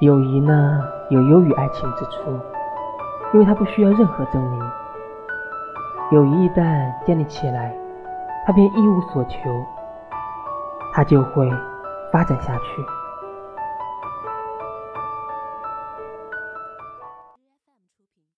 友谊呢有优于爱情之处因为它不需要任何证明。友谊一旦建立起来它便一无所求它就会发展下去。